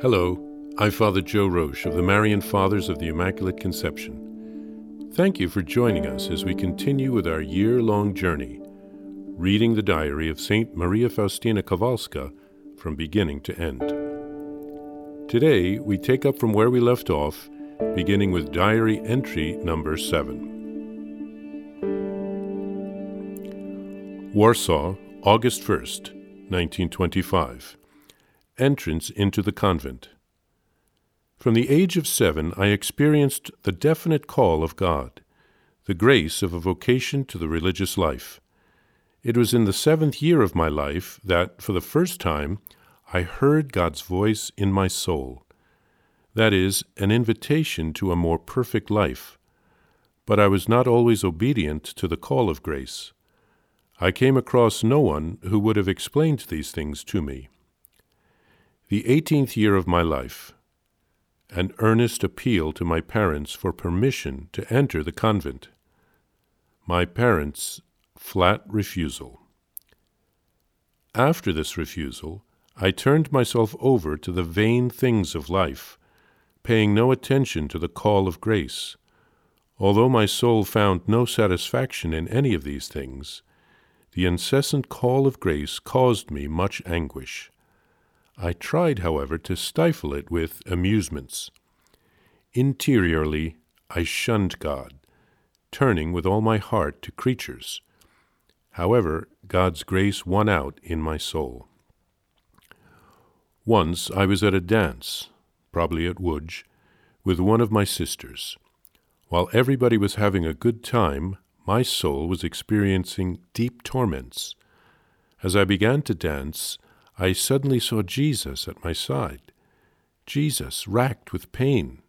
Hello, I'm Father Joe Roesch of the Marian Fathers of the Immaculate Conception. Thank you for joining us as we continue with our year long journey, reading the diary of St. Maria Faustina Kowalska from beginning to end. Today, we take up from where we left off, beginning with diary entry number 7. Warsaw, August 1st, 1925 entrance into the convent. From the age of seven, I experienced the definite call of God, the grace of a vocation to the religious life. It was in the seventh year of my life that, for the first time, I heard God's voice in my soul. That is, an invitation to a more perfect life. But I was not always obedient to the call of grace. I came across no one who would have explained these things to me. The eighteenth year of my life, an earnest appeal to my parents for permission to enter the convent. My parents' flat refusal. After this refusal, I turned myself over to the vain things of life, paying no attention to the call of grace. Although my soul found no satisfaction in any of these things, the incessant call of grace caused me much anguish. I tried, however, to stifle it with amusements. Interiorly, I shunned God, turning with all my heart to creatures. However, God's grace won out in my soul. Once I was at a dance, probably at Łódź, with one of my sisters. While everybody was having a good time, my soul was experiencing deep torments. As I began to dance, I suddenly saw Jesus at my side. Jesus, racked with pain,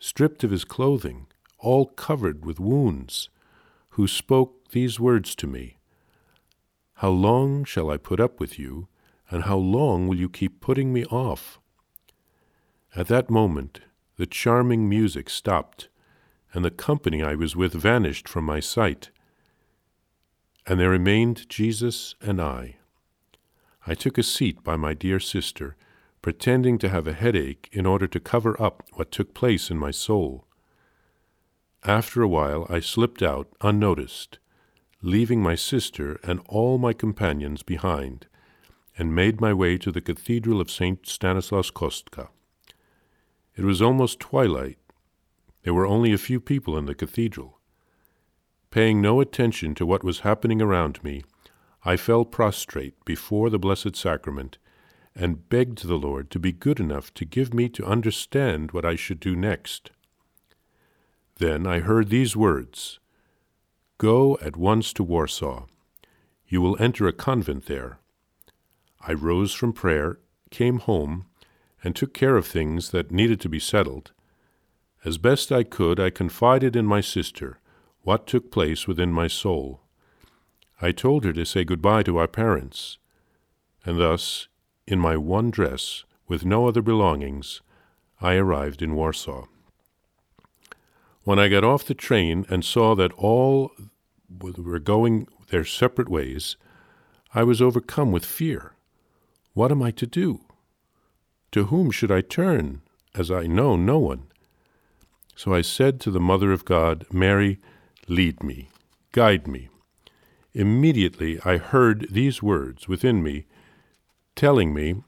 stripped of his clothing, all covered with wounds, who spoke these words to me How long shall I put up with you, and how long will you keep putting me off? At that moment, the charming music stopped, and the company I was with vanished from my sight, and there remained Jesus and I. I took a seat by my dear sister, pretending to have a headache in order to cover up what took place in my soul. After a while, I slipped out unnoticed, leaving my sister and all my companions behind, and made my way to the Cathedral of St. Stanislaus Kostka. It was almost twilight. There were only a few people in the cathedral. Paying no attention to what was happening around me, I fell prostrate before the Blessed Sacrament and begged the Lord to be good enough to give me to understand what I should do next. Then I heard these words Go at once to Warsaw. You will enter a convent there. I rose from prayer, came home, and took care of things that needed to be settled. As best I could, I confided in my sister what took place within my soul. I told her to say goodbye to our parents, and thus, in my one dress, with no other belongings, I arrived in Warsaw. When I got off the train and saw that all were going their separate ways, I was overcome with fear. What am I to do? To whom should I turn, as I know no one? So I said to the Mother of God, Mary, lead me, guide me. Immediately I heard these words within me, telling me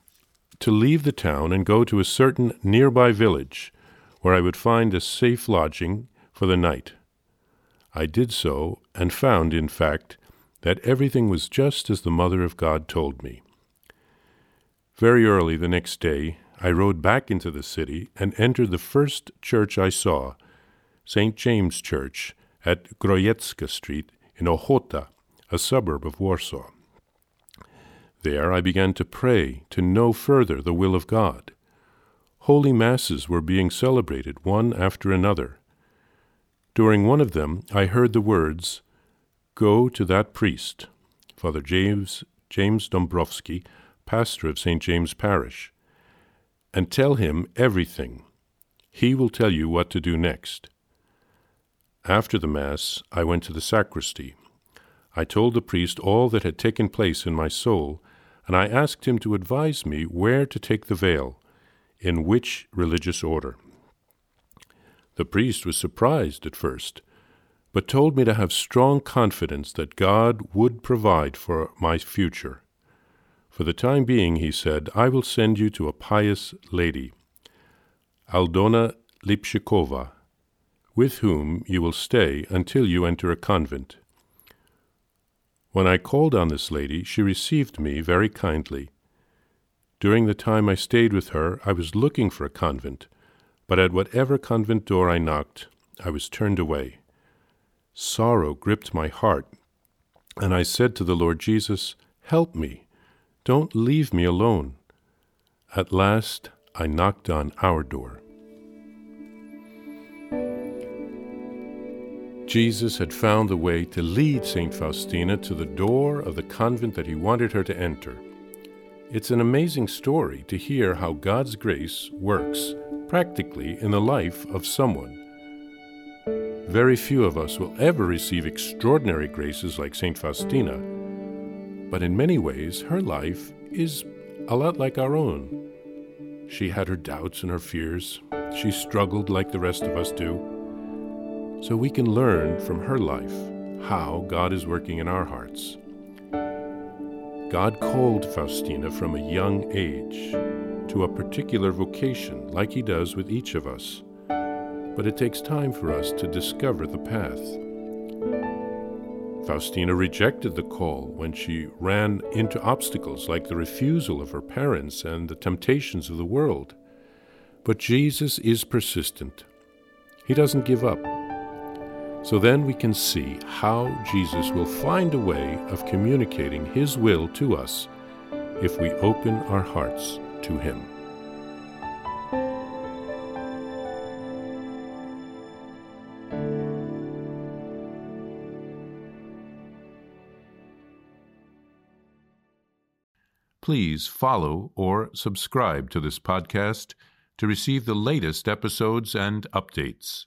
to leave the town and go to a certain nearby village, where I would find a safe lodging for the night. I did so, and found, in fact, that everything was just as the Mother of God told me. Very early the next day, I rode back into the city and entered the first church I saw, St. James Church, at Grojecka Street in Ochota, a suburb of Warsaw. There I began to pray to know further the will of God. Holy Masses were being celebrated one after another. During one of them I heard the words, Go to that priest, Father James, James Dombrowski, pastor of St. James Parish, and tell him everything. He will tell you what to do next. After the Mass, I went to the sacristy. I told the priest all that had taken place in my soul, and I asked him to advise me where to take the veil, in which religious order. The priest was surprised at first, but told me to have strong confidence that God would provide for my future. For the time being, he said, I will send you to a pious lady, Aldona Lipszycowa, with whom you will stay until you enter a convent. When I called on this lady, she received me very kindly. During the time I stayed with her, I was looking for a convent, but at whatever convent door I knocked, I was turned away. Sorrow gripped my heart, and I said to the Lord Jesus, Help me. Don't leave me alone. At last, I knocked on our door. Jesus had found the way to lead St. Faustina to the door of the convent that he wanted her to enter. It's an amazing story to hear how God's grace works practically in the life of someone. Very few of us will ever receive extraordinary graces like St. Faustina, but in many ways her life is a lot like our own. She had her doubts and her fears. She struggled like the rest of us do so we can learn from her life how God is working in our hearts. God called Faustina from a young age to a particular vocation, like He does with each of us, but it takes time for us to discover the path. Faustina rejected the call when she ran into obstacles like the refusal of her parents and the temptations of the world. But Jesus is persistent. He doesn't give up. So then we can see how Jesus will find a way of communicating His will to us if we open our hearts to Him. Please follow or subscribe to this podcast to receive the latest episodes and updates.